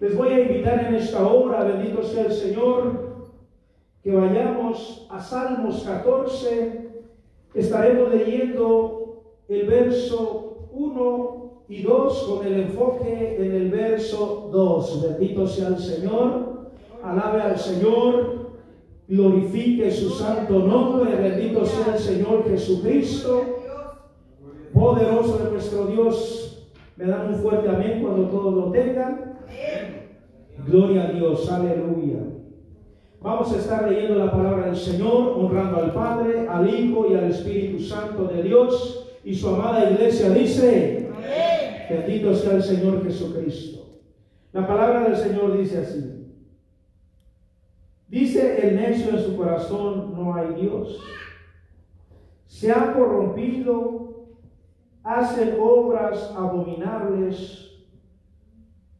les voy a invitar en esta hora, bendito sea el Señor, que vayamos a Salmos 14. Estaremos leyendo el verso 1 y 2 con el enfoque en el verso 2. Bendito sea el Señor, alabe al Señor, glorifique su santo nombre, bendito sea el Señor Jesucristo, poderoso de nuestro Dios. Me dan un fuerte amén cuando todos lo tengan. Gloria a Dios, aleluya. Vamos a estar leyendo la palabra del Señor, honrando al Padre, al Hijo y al Espíritu Santo de Dios. Y su amada iglesia dice, bendito sea el Señor Jesucristo. La palabra del Señor dice así. Dice el necio en su corazón, no hay Dios. Se ha corrompido, hace obras abominables.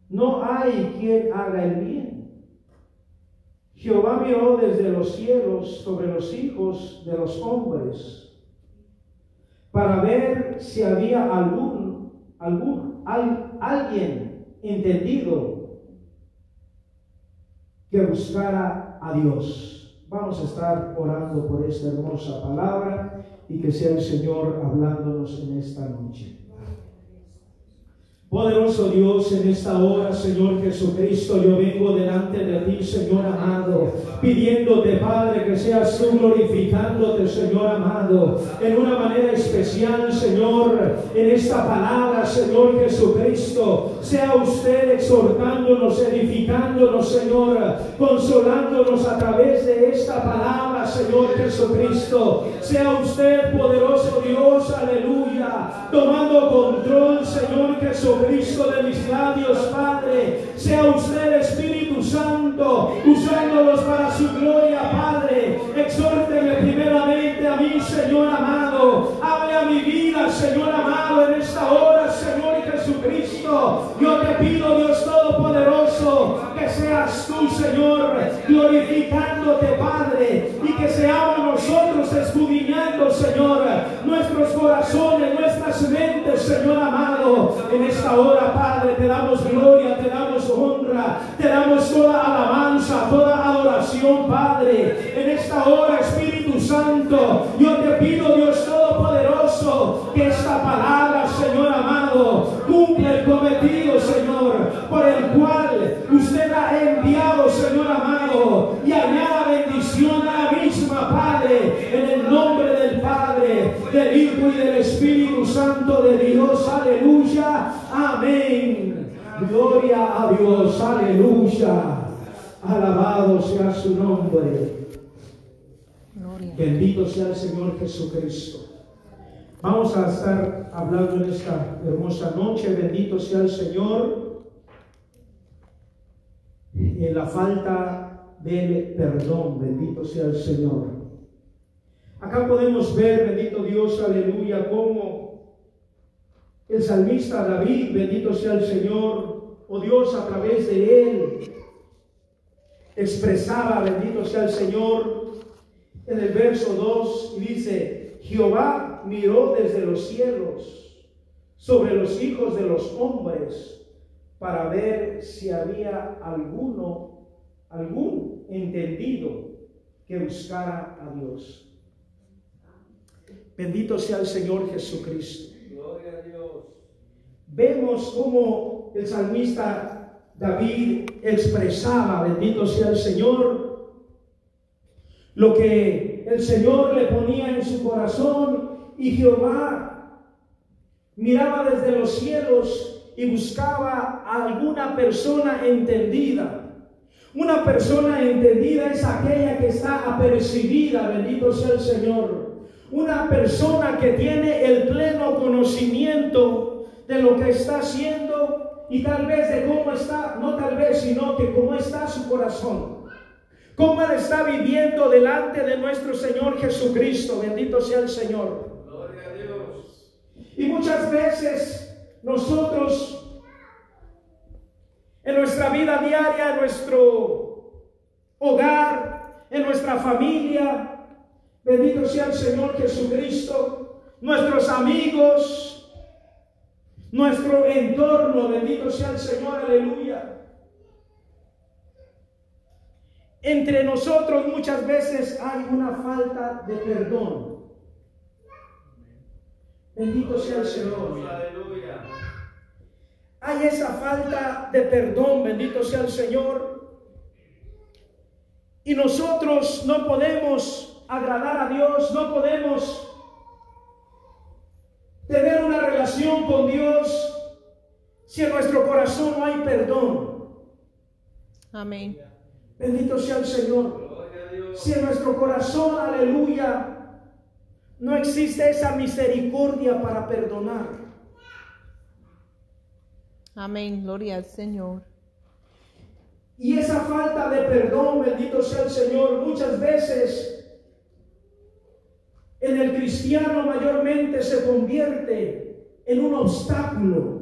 No hay quien haga el bien. Jehová miró desde los cielos sobre los hijos de los hombres para ver si había algún, algún, alguien entendido que buscara a Dios. Vamos a estar orando por esta hermosa palabra y que sea el Señor hablándonos en esta noche. Poderoso Dios, en esta hora, Señor Jesucristo, yo vengo delante de ti, Señor amado, pidiéndote, Padre, que seas tú glorificándote, Señor amado, en una manera especial, Señor, en esta palabra, Señor Jesucristo. Sea usted exhortándonos, edificándonos, Señor, consolándonos a través de esta palabra, Señor Jesucristo. Sea usted, poderoso Dios, aleluya, tomando control, Señor Jesucristo Cristo de mis labios, Padre. Sea usted Espíritu Santo, usándolos para su gloria, Padre. Exhórteme primeramente a mí, Señor amado. Hable a mi vida, Señor amado, en esta hora, Señor Jesucristo. Yo te pido, Dios Todopoderoso, que seas tú, Señor, glorificándote, Padre, y que seamos nosotros escudriñando, Señor, nuestros corazones, Señor amado, en esta hora, Padre, te damos gloria, te damos honra, te damos toda alabanza, toda adoración, Padre. En esta hora, Espíritu Santo, yo te pido, Dios Todopoderoso, que esta palabra, Señor amado, Dios. Aleluya. Alabado sea su nombre. Bendito sea el Señor Jesucristo. Vamos a estar hablando en esta hermosa noche. Bendito sea el Señor. En la falta del perdón. Bendito sea el Señor. Acá podemos ver, bendito Dios, aleluya, cómo el salmista David, bendito sea el Señor, o Dios a través de él, expresaba, bendito sea el Señor, en el verso 2, y dice, Jehová miró desde los cielos sobre los hijos de los hombres para ver si había alguno, algún entendido que buscara a Dios. Bendito sea el Señor Jesucristo. Gloria a Dios. Vemos cómo el salmista David expresaba, bendito sea el Señor, lo que el Señor le ponía en su corazón y Jehová miraba desde los cielos y buscaba a alguna persona entendida. Una persona entendida es aquella que está apercibida, bendito sea el Señor una persona que tiene el pleno conocimiento de lo que está haciendo y tal vez de cómo está, no tal vez, sino que cómo está su corazón. Cómo él está viviendo delante de nuestro Señor Jesucristo. Bendito sea el Señor. Gloria a Dios. Y muchas veces nosotros en nuestra vida diaria, en nuestro hogar, en nuestra familia, Bendito sea el Señor Jesucristo, nuestros amigos, nuestro entorno, bendito sea el Señor, aleluya. entre nosotros muchas veces hay una falta de perdón. Bendito sea el Señor. Hay esa falta de perdón, bendito sea el Señor. Y nosotros no podemos agradar a Dios, no podemos tener una relación con Dios si en nuestro corazón no hay perdón. Amén. Bendito sea el Señor. Si en nuestro corazón, aleluya, no existe esa misericordia para perdonar. Amén. Gloria al Señor. Y esa falta de perdón, bendito sea el Señor, muchas veces en el cristiano mayormente se convierte en un obstáculo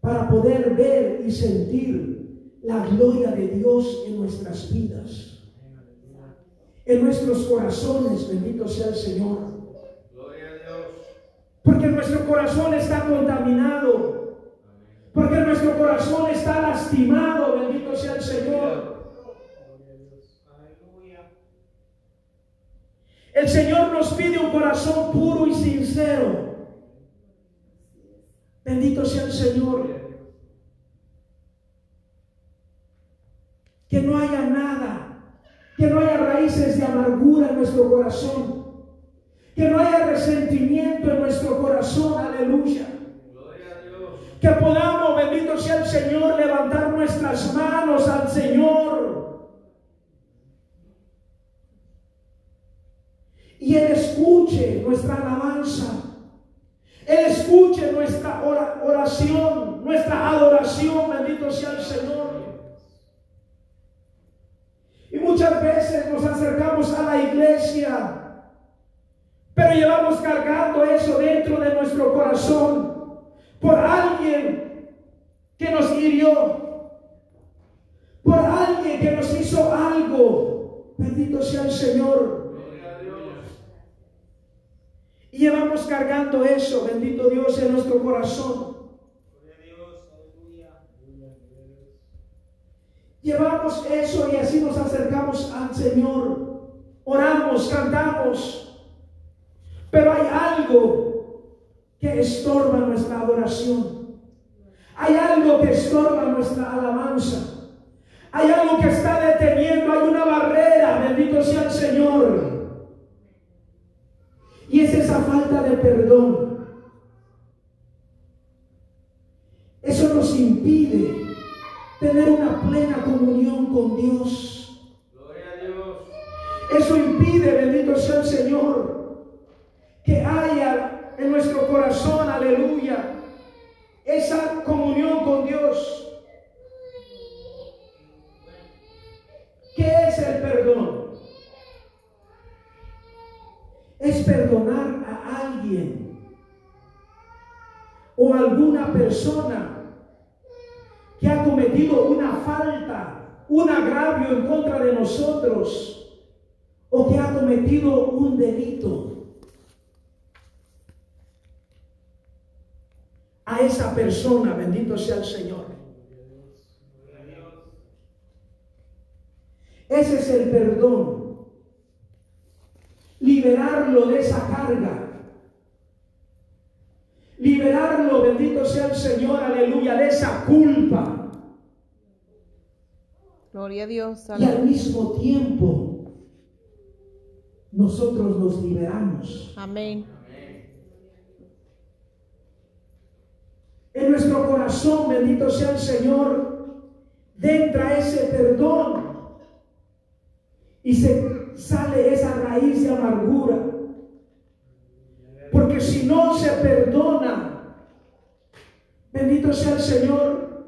para poder ver y sentir la gloria de Dios en nuestras vidas, en nuestros corazones, bendito sea el Señor. Porque nuestro corazón está contaminado, porque nuestro corazón está lastimado, bendito sea el Señor. El Señor nos pide un corazón puro y sincero. Bendito sea el Señor. Que no haya nada, que no haya raíces de amargura en nuestro corazón, que no haya resentimiento en nuestro corazón, aleluya. Que podamos, bendito sea el Señor, levantar nuestras manos al Señor y Él escuche nuestra alabanza. Él escuche nuestra oración, nuestra adoración, bendito sea el Señor. Y muchas veces nos acercamos a la iglesia, pero llevamos cargando eso dentro de nuestro corazón por alguien que nos hirió, por alguien que nos hizo algo. Bendito sea el Señor. Y llevamos cargando eso, bendito Dios, en nuestro corazón. Llevamos eso y así nos acercamos al Señor. Oramos, cantamos. Pero hay algo que estorba nuestra adoración. Hay algo que estorba nuestra alabanza. Hay algo que está deteniendo, hay una barrera, bendito sea el Señor. Y es esa falta de perdón. Eso nos impide tener una plena comunión con Dios. Gloria a Dios. Eso impide, bendito sea el Señor, que haya en nuestro corazón, aleluya, esa comunión con Dios. ¿Qué es el perdón? es perdonar a alguien o alguna persona que ha cometido una falta, un agravio en contra de nosotros o que ha cometido un delito. A esa persona, bendito sea el Señor. Ese es el perdón liberarlo de esa carga. Liberarlo, bendito sea el Señor, aleluya, de esa culpa. Gloria a Dios. Y al mismo tiempo, nosotros nos liberamos. Amén. En nuestro corazón, bendito sea el Señor, entra ese perdón y se sale esa raíz de amargura. Porque si no se perdona, bendito sea el Señor,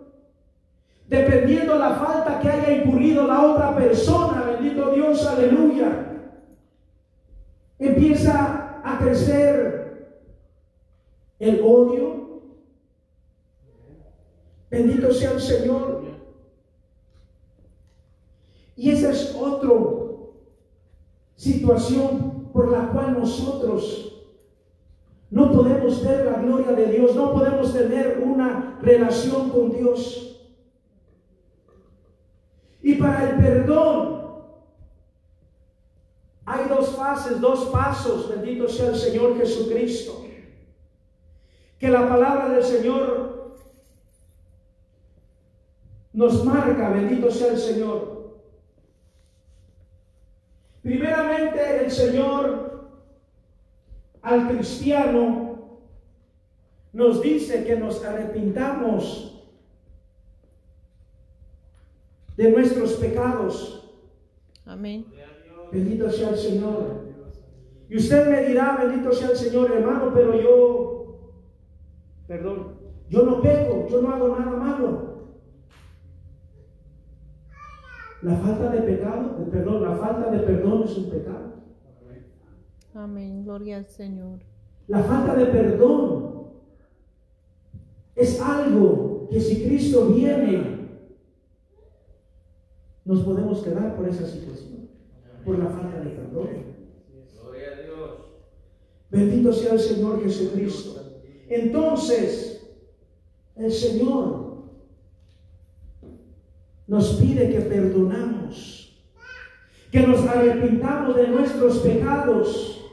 dependiendo la falta que haya incurrido la otra persona, bendito Dios, aleluya, empieza a crecer el odio. Bendito sea el Señor. Y ese es otro situación por la cual nosotros no podemos ver la gloria de Dios, no podemos tener una relación con Dios. Y para el perdón hay dos fases, dos pasos, bendito sea el Señor Jesucristo. Que la palabra del Señor nos marca, bendito sea el Señor. Primeramente el Señor al cristiano nos dice que nos arrepintamos de nuestros pecados. Amén. Bendito sea el Señor. Y usted me dirá, bendito sea el Señor, hermano, pero yo, perdón, yo no peco, yo no hago nada malo. La falta de pecado, de perdón, la falta de perdón es un pecado. Amén. Gloria al Señor. La falta de perdón es algo que si Cristo viene, nos podemos quedar por esa situación, por la falta de perdón. Gloria a Dios. Bendito sea el Señor Jesucristo. Entonces, el Señor nos pide que perdonamos, que nos arrepintamos de nuestros pecados.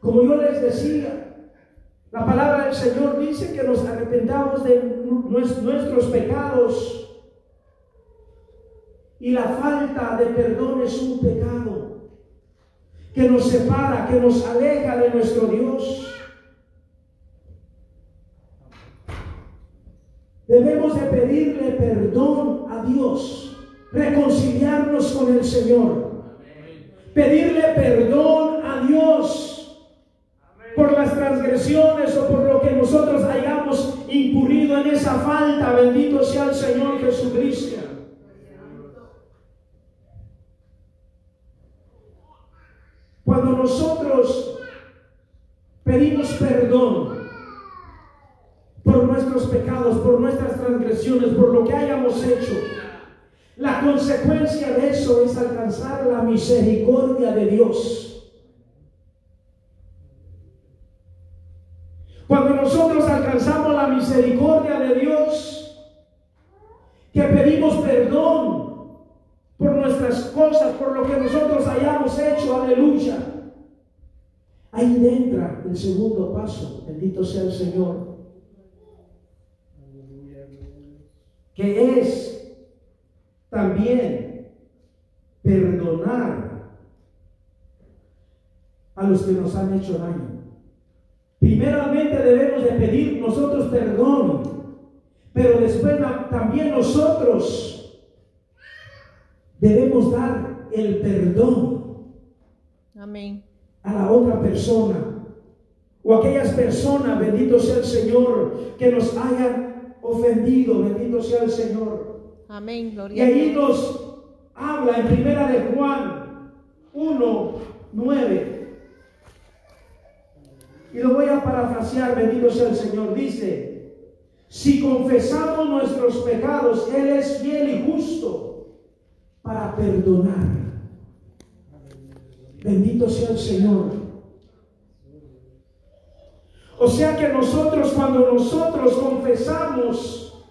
Como yo les decía, la palabra del Señor dice que nos arrepentamos de nues- nuestros pecados. Y la falta de perdón es un pecado que nos separa, que nos aleja de nuestro Dios. Debemos de pedirle perdón a Dios, reconciliarnos con el Señor, pedirle perdón a Dios por las transgresiones o por lo que nosotros hayamos incurrido en esa falta. Bendito sea el Señor Jesucristo. Cuando nosotros pedimos perdón por nuestros por nuestras transgresiones, por lo que hayamos hecho, la consecuencia de eso es alcanzar la misericordia de Dios. Cuando nosotros alcanzamos la misericordia de Dios, que pedimos perdón por nuestras cosas, por lo que nosotros hayamos hecho, aleluya. Ahí entra el segundo paso, bendito sea el Señor, que es también perdonar a los que nos han hecho daño. Primeramente debemos de pedir nosotros perdón, pero después también nosotros debemos dar el perdón Amén. a la otra persona o aquellas personas, bendito sea el Señor, que nos hayan ofendido, bendito sea el Señor. Amén. Y Gloria a ahí Dios. nos habla en primera de Juan 1, 9. Y lo voy a parafrasear, bendito sea el Señor. Dice, si confesamos nuestros pecados, Él es fiel y justo para perdonar. Bendito sea el Señor. O sea que nosotros, cuando nosotros confesamos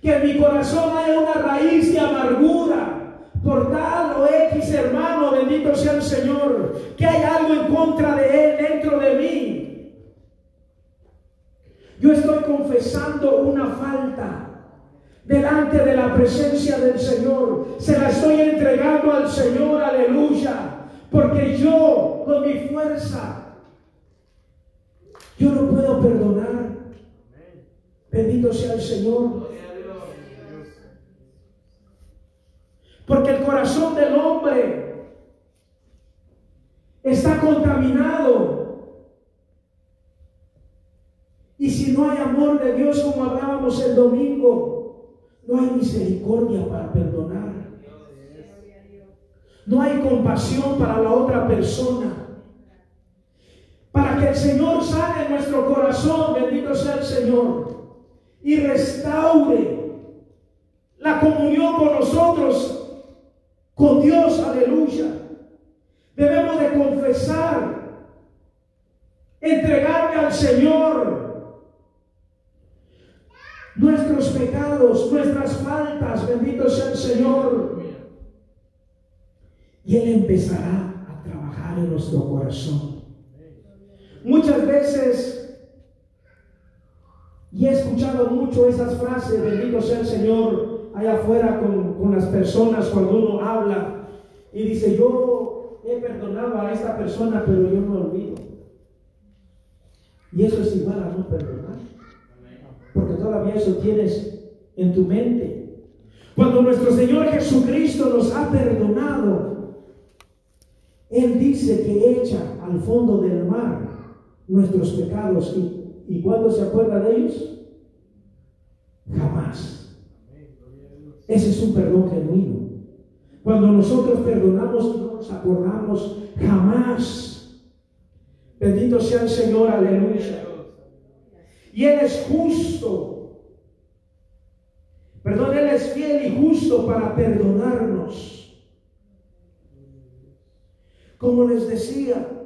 que en mi corazón hay una raíz de amargura por tal o X hermano, bendito sea el Señor, que hay algo en contra de Él dentro de mí. Yo estoy confesando una falta delante de la presencia del Señor. Se la estoy entregando al Señor, aleluya. Porque yo, con mi fuerza, yo no puedo perdonar. Bendito sea el Señor. Porque el corazón del hombre está contaminado. Y si no hay amor de Dios, como hablábamos el domingo, no hay misericordia para perdonar. No hay compasión para la otra persona. Para que el Señor sane nuestro corazón, bendito sea el Señor, y restaure la comunión con nosotros, con Dios, aleluya. Debemos de confesar, entregarle al Señor nuestros pecados, nuestras faltas, bendito sea el Señor. Y Él empezará a trabajar en nuestro corazón. Muchas veces, y he escuchado mucho esas frases, bendito sea el Señor, allá afuera con, con las personas cuando uno habla y dice, yo he perdonado a esta persona, pero yo no olvido. Y eso es igual a no perdonar. Porque todavía eso tienes en tu mente. Cuando nuestro Señor Jesucristo nos ha perdonado, Él dice que echa al fondo del mar nuestros pecados. ¿Y, y cuándo se acuerda de ellos? Jamás. Ese es un perdón genuino. Cuando nosotros perdonamos no nos acordamos jamás. Bendito sea el Señor, aleluya. Y Él es justo. Perdón, Él es fiel y justo para perdonarnos. Como les decía,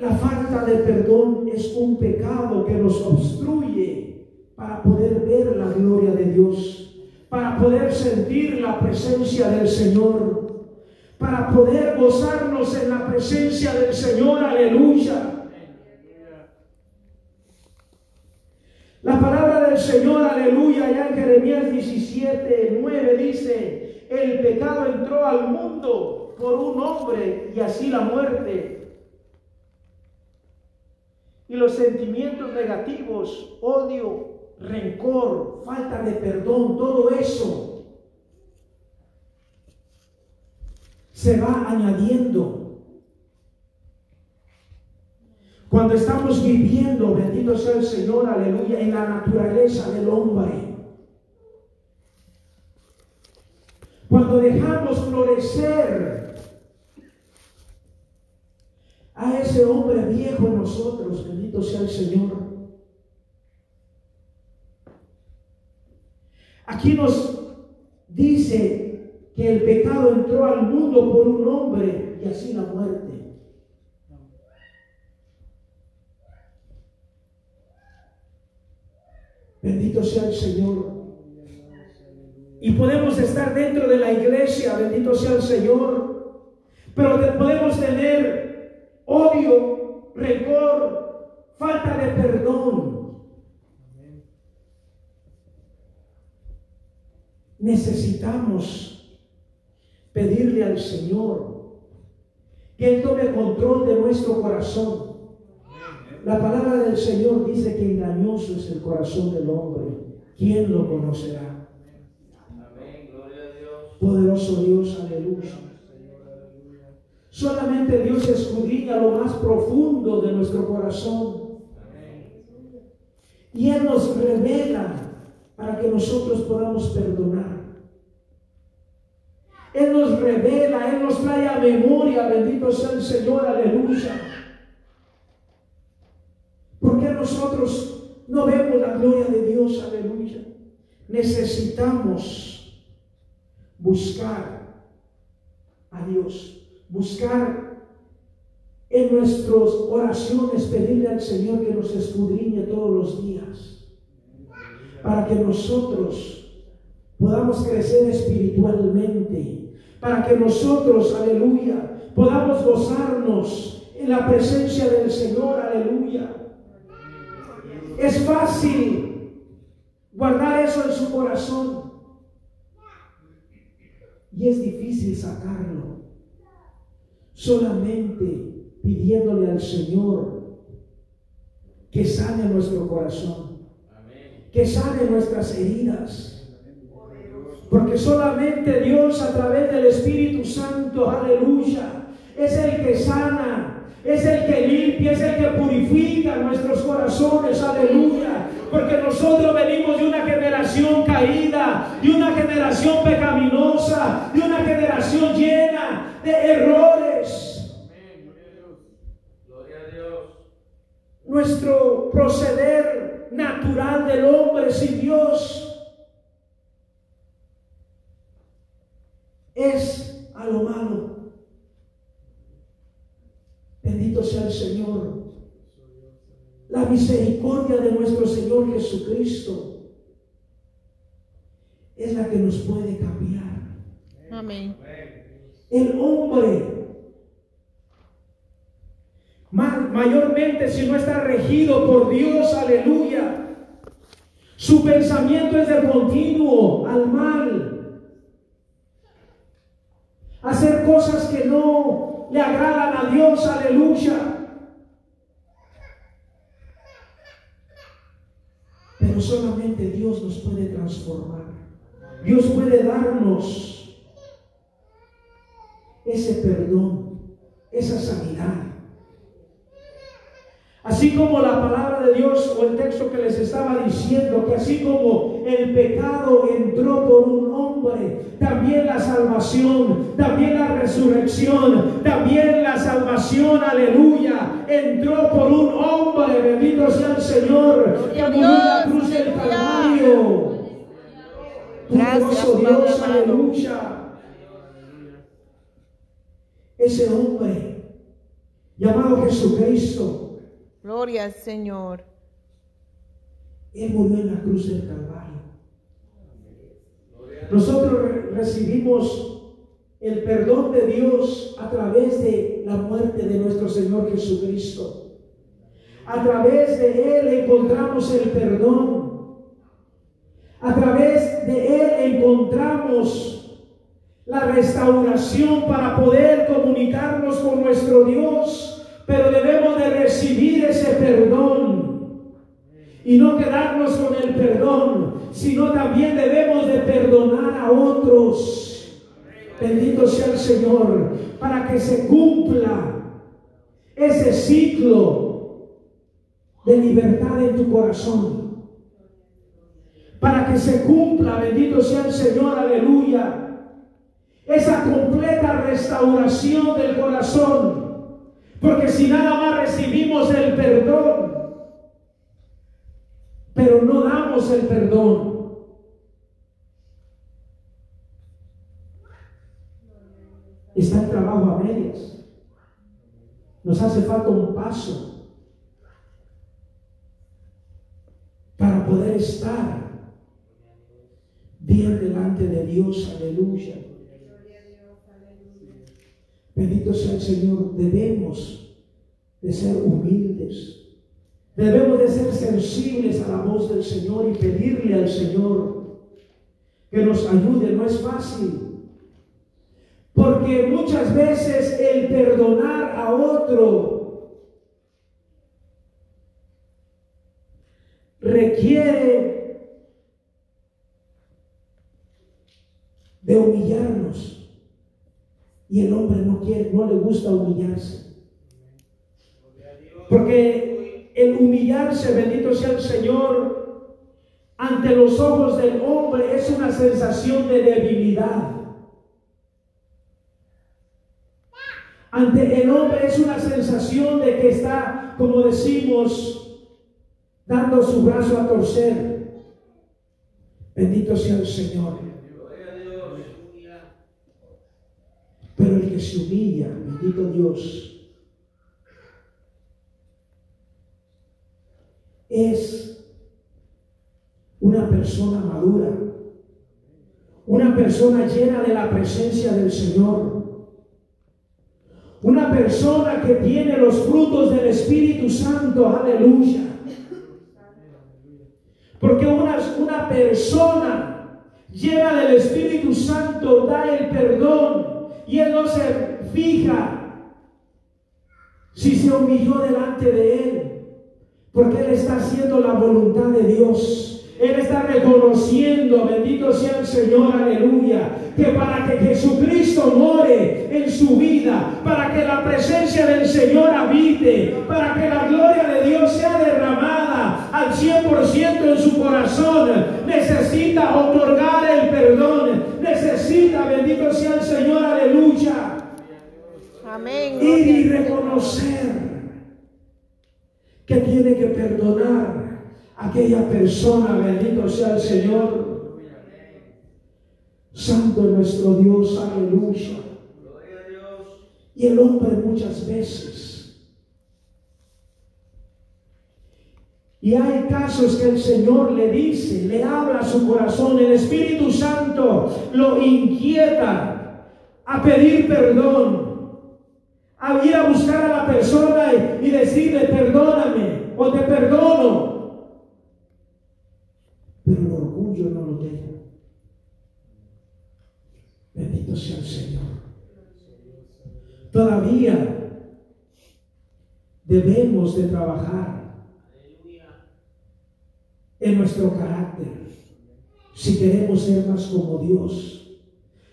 la falta de perdón es un pecado que nos obstruye para poder ver la gloria de Dios, para poder sentir la presencia del Señor, para poder gozarnos en la presencia del Señor, aleluya. La palabra del Señor, aleluya, ya en Jeremías 17, 9 dice, el pecado entró al mundo por un hombre y así la muerte. Y los sentimientos negativos, odio, rencor, falta de perdón, todo eso se va añadiendo cuando estamos viviendo, bendito sea el Señor, aleluya, en la naturaleza del hombre. Cuando dejamos florecer a ese hombre viejo en nosotros, bendito sea el Señor. Aquí nos dice que el pecado entró al mundo por un hombre y así la muerte. Bendito sea el Señor. Y podemos estar dentro de la iglesia, bendito sea el Señor. Pero podemos tener odio, rencor, falta de perdón. Necesitamos pedirle al Señor que Él tome control de nuestro corazón. La palabra del Señor dice que engañoso es el corazón del hombre. ¿Quién lo conocerá? Poderoso Dios, aleluya. Solamente Dios escudriña lo más profundo de nuestro corazón. Y Él nos revela para que nosotros podamos perdonar. Él nos revela, Él nos trae a memoria, bendito sea el Señor, aleluya. ¿Por qué nosotros no vemos la gloria de Dios? Aleluya. Necesitamos buscar a Dios, buscar en nuestras oraciones, pedirle al Señor que nos escudriñe todos los días, para que nosotros podamos crecer espiritualmente, para que nosotros, aleluya, podamos gozarnos en la presencia del Señor, aleluya. Es fácil guardar eso en su corazón. Y es difícil sacarlo. Solamente pidiéndole al Señor que sane nuestro corazón. Que sane nuestras heridas. Porque solamente Dios a través del Espíritu Santo, aleluya, es el que sana es el que limpia, es el que purifica nuestros corazones, aleluya. Porque nosotros venimos de una generación caída, de una generación pecaminosa, de una generación llena de errores. Gloria a Dios. Nuestro proceder natural del hombre sin Dios es a lo malo. Bendito sea el Señor. La misericordia de nuestro Señor Jesucristo es la que nos puede cambiar. Amén. El hombre, ma- mayormente si no está regido por Dios, aleluya, su pensamiento es de continuo al mal, hacer cosas que no le agradan a Dios, aleluya. Pero solamente Dios nos puede transformar. Dios puede darnos ese perdón, esa sanidad. Así como la palabra de Dios o el texto que les estaba diciendo, que así como el pecado entró por un hombre, también la salvación, también la resurrección, también la salvación, aleluya, entró por un hombre, bendito sea el Señor, que murió en la cruz del. Calvario. Gracias, Dios, aleluya. Ese hombre llamado Jesucristo, Gloria al Señor. Él murió en la cruz del Calvario. Nosotros re- recibimos el perdón de Dios a través de la muerte de nuestro Señor Jesucristo. A través de Él encontramos el perdón. A través de Él encontramos la restauración para poder comunicarnos con nuestro Dios. Pero debemos de recibir ese perdón y no quedarnos con el perdón, sino también debemos de perdonar a otros. Bendito sea el Señor, para que se cumpla ese ciclo de libertad en tu corazón. Para que se cumpla, bendito sea el Señor, aleluya, esa completa restauración del corazón. Porque si nada más recibimos el perdón, pero no damos el perdón. Está el trabajo a medias. Nos hace falta un paso para poder estar bien delante de Dios. Aleluya. Bendito sea el Señor. Debemos de ser humildes. Debemos de ser sensibles a la voz del Señor y pedirle al Señor que nos ayude. No es fácil. Porque muchas veces el perdonar a otro requiere de humillarnos. Y el hombre no quiere, no le gusta humillarse. Porque el humillarse, bendito sea el Señor, ante los ojos del hombre es una sensación de debilidad. Ante el hombre es una sensación de que está, como decimos, dando su brazo a torcer. Bendito sea el Señor. Gloria a Dios. Pero el que se humilla, bendito Dios, es una persona madura, una persona llena de la presencia del Señor, una persona que tiene los frutos del Espíritu Santo, aleluya. Porque una, una persona llena del Espíritu Santo da el perdón y él no se fija si se humilló delante de él, porque él está haciendo la voluntad de Dios. Él está reconociendo, bendito sea el Señor, aleluya, que para que Jesucristo more en su vida, para que la presencia del Señor habite, para que la gloria de Dios sea derramada al 100% en su corazón, necesita otorgar el perdón, necesita, bendito sea el Señor, aleluya, Amén. ir y reconocer que tiene que perdonar a aquella persona, bendito sea el Señor. Santo es nuestro Dios, aleluya. Gloria a Dios. Y el hombre muchas veces Y hay casos que el Señor le dice, le habla a su corazón, el Espíritu Santo lo inquieta a pedir perdón, a ir a buscar a la persona y, decirle, perdóname o te perdono. Pero el orgullo no lo deja. Bendito sea el Señor. Todavía debemos de trabajar en nuestro carácter. Si queremos ser más como Dios,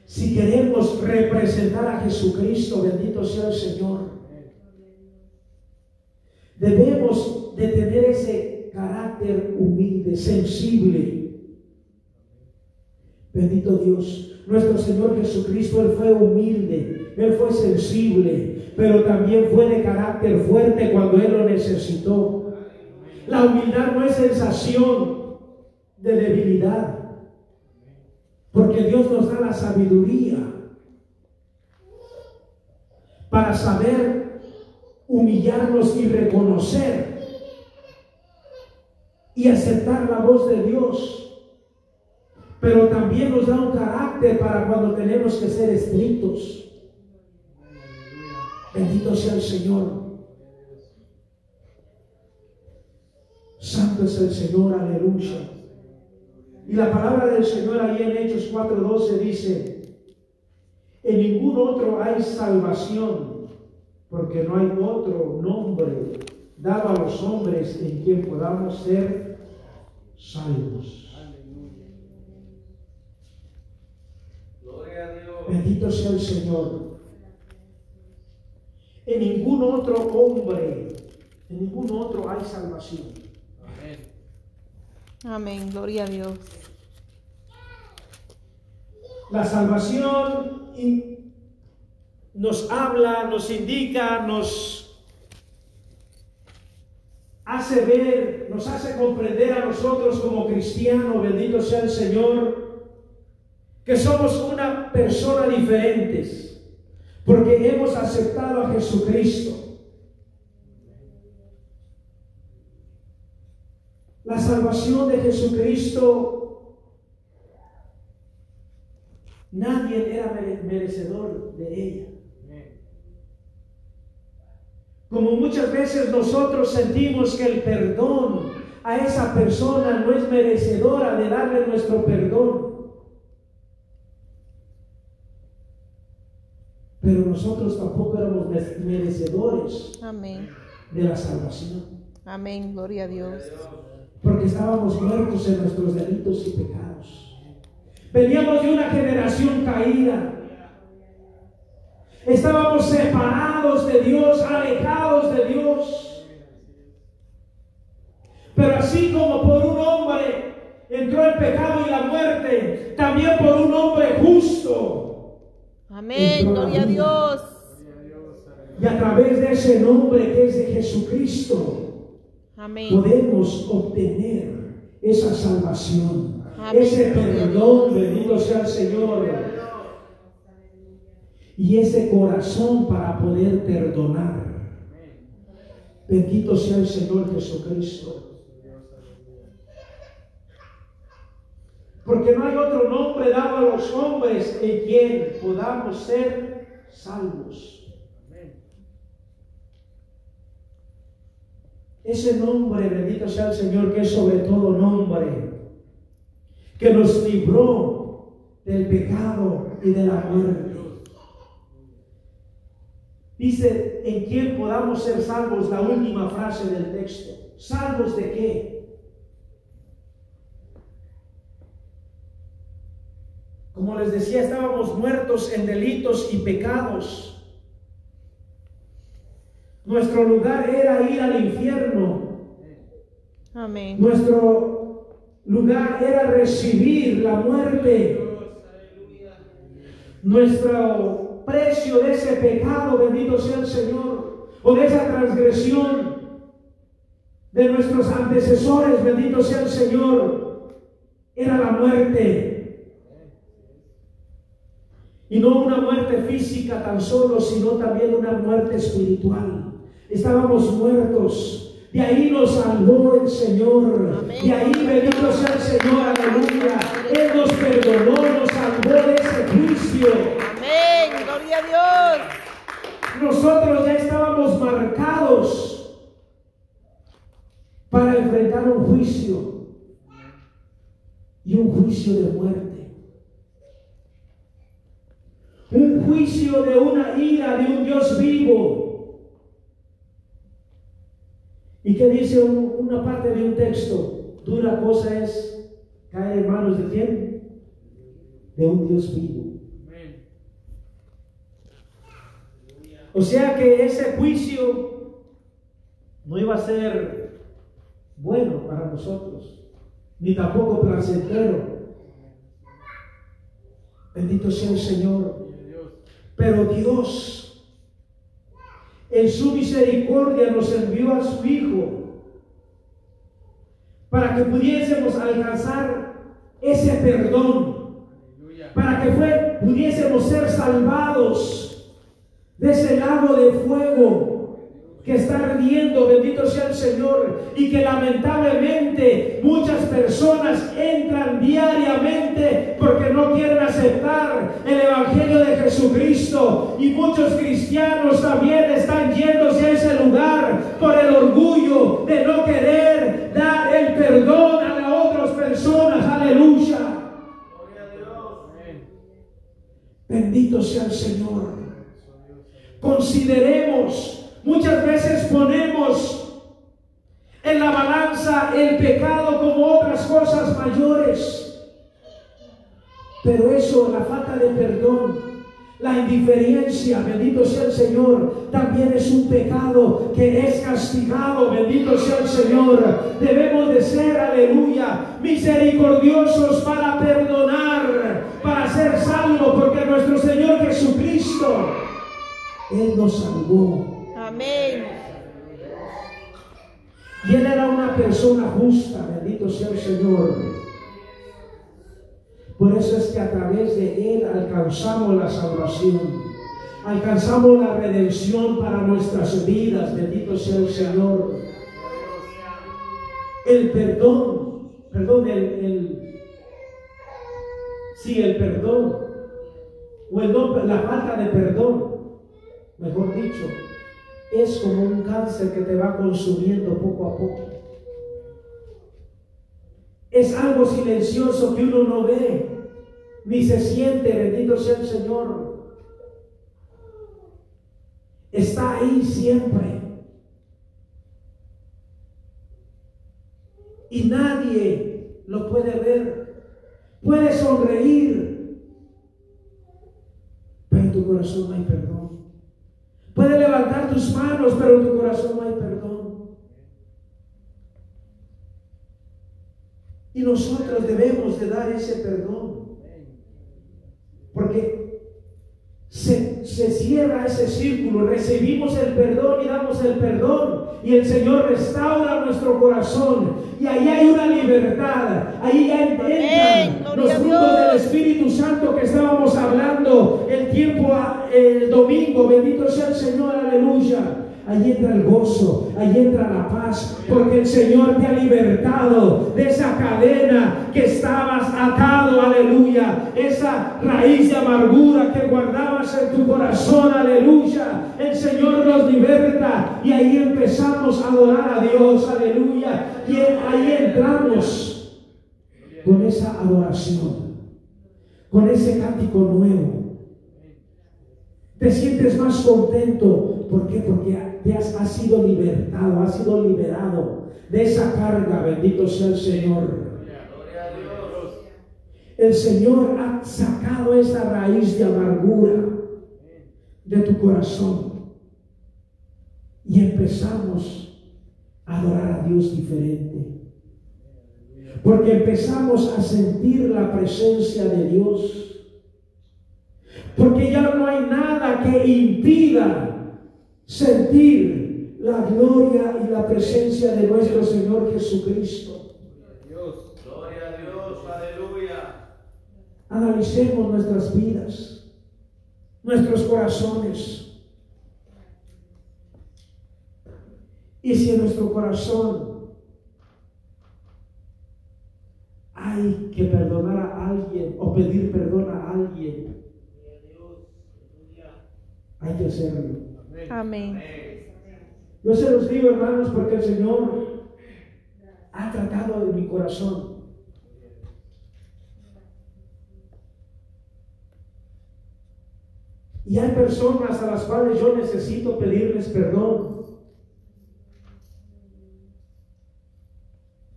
si queremos representar a Jesucristo, bendito sea el Señor, debemos de tener ese carácter humilde, sensible. Bendito Dios, nuestro Señor Jesucristo, Él fue humilde, Él fue sensible, pero también fue de carácter fuerte cuando Él lo necesitó. La humildad no es sensación de debilidad, porque Dios nos da la sabiduría para saber humillarnos y reconocer y aceptar la voz de Dios. Pero también nos da un carácter para cuando tenemos que ser estrictos. Bendito sea el Señor. Santo es el Señor, aleluya. Y la palabra del Señor ahí en Hechos 4:12 dice, en ningún otro hay salvación, porque no hay otro nombre dado a los hombres en quien podamos ser salvos. Gloria a Dios. Bendito sea el Señor. En ningún otro hombre, en ningún otro hay salvación. Amén. Gloria a Dios. La salvación nos habla, nos indica, nos hace ver, nos hace comprender a nosotros como cristianos, bendito sea el Señor, que somos una persona diferentes, porque hemos aceptado a Jesucristo. La salvación de Jesucristo Nadie era mere- merecedor de ella. Como muchas veces nosotros sentimos que el perdón a esa persona no es merecedora de darle nuestro perdón. Pero nosotros tampoco éramos me- merecedores Amén. de la salvación. Amén. Gloria a Dios. Porque estábamos muertos en nuestros delitos y pecados. Veníamos de una generación caída. Estábamos separados de Dios, alejados de Dios. Pero así como por un hombre entró el pecado y la muerte, también por un hombre justo. Amén. Gloria a Dios. Y a través de ese nombre que es de Jesucristo, Amén. podemos obtener esa salvación, Amén. ese perdón, bendito sea el Señor, y ese corazón para poder perdonar. Bendito sea el Señor Jesucristo. Porque no hay otro nombre dado a los hombres en quien podamos ser salvos. Ese nombre, bendito sea el Señor, que es sobre todo nombre, que nos libró del pecado y de la muerte. Dice, en quien podamos ser salvos, la última frase del texto. ¿Salvos de qué? Como les decía, estábamos muertos en delitos y pecados. Nuestro lugar era ir al infierno. Amén. Nuestro lugar era recibir la muerte. Nuestro precio de ese pecado, bendito sea el Señor, o de esa transgresión de nuestros antecesores, bendito sea el Señor, era la muerte. Y no una muerte física tan solo, sino también una muerte espiritual. Estábamos muertos De ahí nos salvó el Señor. Amén. De ahí bendito sea el Señor, aleluya. Él nos perdonó, nos salvó de ese juicio. Amén. Gloria a Dios. Nosotros ya estábamos marcados para enfrentar un juicio y un juicio de muerte. Un juicio de una ira de un Dios vivo. ¿Y qué dice un- una parte de un texto? Dura cosa es caer en manos de quién? De un Dios vivo. O sea que ese juicio no iba a ser bueno para nosotros, ni tampoco placentero. Bendito sea el Señor. Pero Dios, en su misericordia, nos envió a su Hijo para que pudiésemos alcanzar ese perdón, para que fue- pudiésemos ser salvados de ese lago de fuego que está ardiendo, bendito sea el Señor, y que lamentablemente muchas personas entran diariamente porque no quieren aceptar el Evangelio de Jesucristo, y muchos cristianos también están yéndose a ese lugar por el orgullo de no querer dar el perdón a las otras personas, aleluya. Gloria a Dios. Bendito sea el Señor. Consideremos, muchas veces ponemos en la balanza el pecado como otras cosas mayores. Pero eso, la falta de perdón, la indiferencia, bendito sea el Señor, también es un pecado que es castigado, bendito sea el Señor. Debemos de ser, aleluya, misericordiosos para perdonar, para ser salvos, porque nuestro Señor Jesucristo, Él nos salvó. Amén. Y Él era una persona justa, bendito sea el Señor. Por eso es que a través de Él alcanzamos la salvación, alcanzamos la redención para nuestras vidas, bendito sea el Señor. El perdón, perdón, el, el sí, el perdón, o el no- la falta de perdón, mejor dicho, es como un cáncer que te va consumiendo poco a poco. Es algo silencioso que uno no ve, ni se siente, bendito sea el Señor. Está ahí siempre. Y nadie lo puede ver. Puede sonreír, pero en tu corazón no hay perdón. Puede levantar tus manos, pero en tu corazón no hay perdón. Y nosotros debemos de dar ese perdón. Porque se, se cierra ese círculo, recibimos el perdón y damos el perdón. Y el Señor restaura nuestro corazón. Y ahí hay una libertad. Ahí ya entran los frutos del. Espíritu Santo que estábamos hablando el tiempo, a- el domingo. Bendito sea el Señor, aleluya. Ahí entra el gozo, ahí entra la paz, porque el Señor te ha libertado de esa cadena que estabas atado, aleluya. Esa raíz de amargura que guardabas en tu corazón, aleluya. El Señor nos liberta y ahí empezamos a adorar a Dios, aleluya. Y ahí entramos con esa adoración, con ese cántico nuevo. Te sientes más contento. ¿Por qué? Porque te has, has sido libertado, has sido liberado de esa carga. Bendito sea el Señor. El Señor ha sacado esa raíz de amargura de tu corazón. Y empezamos a adorar a Dios diferente. Porque empezamos a sentir la presencia de Dios. Porque ya no hay nada que impida sentir la gloria y la presencia de nuestro Señor Jesucristo. Gloria a Dios. Aleluya. Analicemos nuestras vidas, nuestros corazones. Y si en nuestro corazón hay que perdonar a alguien o pedir perdón a alguien, hay que hacerlo. Amén. Yo se los digo, hermanos, porque el Señor ha tratado de mi corazón. Y hay personas a las cuales yo necesito pedirles perdón.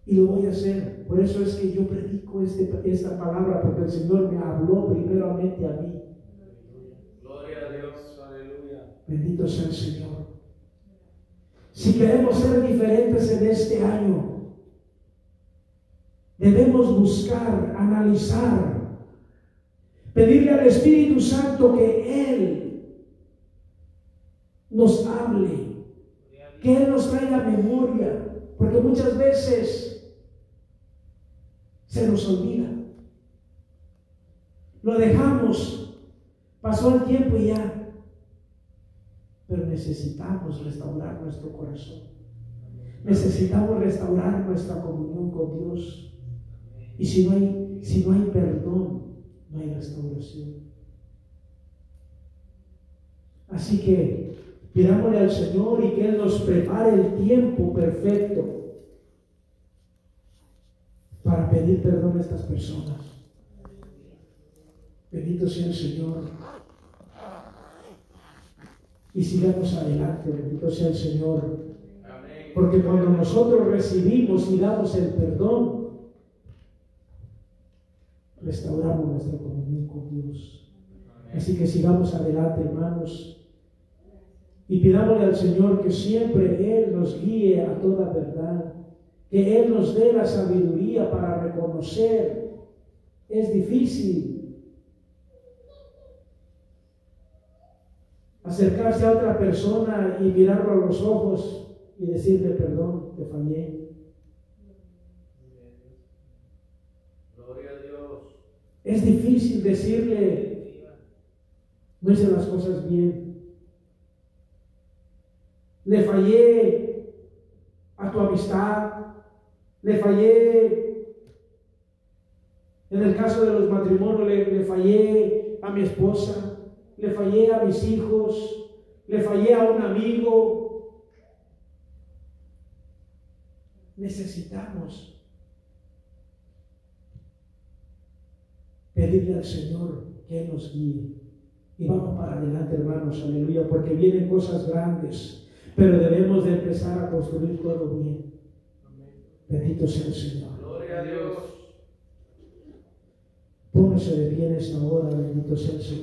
Y lo voy a hacer. Por eso es que yo predico este, esta palabra, porque el Señor me habló primeramente a mí. Gloria a Dios. Aleluya. Bendito sea el Señor. Si queremos ser diferentes en este año, debemos buscar, analizar, pedirle al Espíritu Santo que Él nos hable, que Él nos traiga memoria, porque muchas veces se nos olvida. Lo dejamos, pasó el tiempo y ya pero necesitamos restaurar nuestro corazón. Necesitamos restaurar nuestra comunión con Dios. Y si no hay, si no hay perdón, no hay restauración. Así que pidámosle al Señor y que Él nos prepare el tiempo perfecto para pedir perdón a estas personas. Bendito sea el Señor y sigamos adelante, bendito sea el Señor. Porque cuando nosotros recibimos y damos el perdón, restauramos nuestra comunión con Dios. Así que sigamos adelante, hermanos, y pidámosle al Señor que siempre Él nos guíe a toda verdad, que Él nos dé la sabiduría para reconocer. Es difícil, acercarse a otra persona y mirarlo a los ojos y decirle perdón, te fallé. Gloria a Dios. Es difícil decirle, no hice las cosas bien. Le fallé a tu amistad, le fallé, en el caso de los matrimonios, le, fallé a mi esposa, le fallé a mis hijos, le fallé a un amigo. Necesitamos pedirle al Señor que nos guíe. Y vamos para adelante, hermanos, aleluya, porque vienen cosas grandes, pero debemos de empezar a construir todo bien. Bendito sea el Señor. Gloria a Dios. Póngase de pie en esta hora, bendito sea el Señor.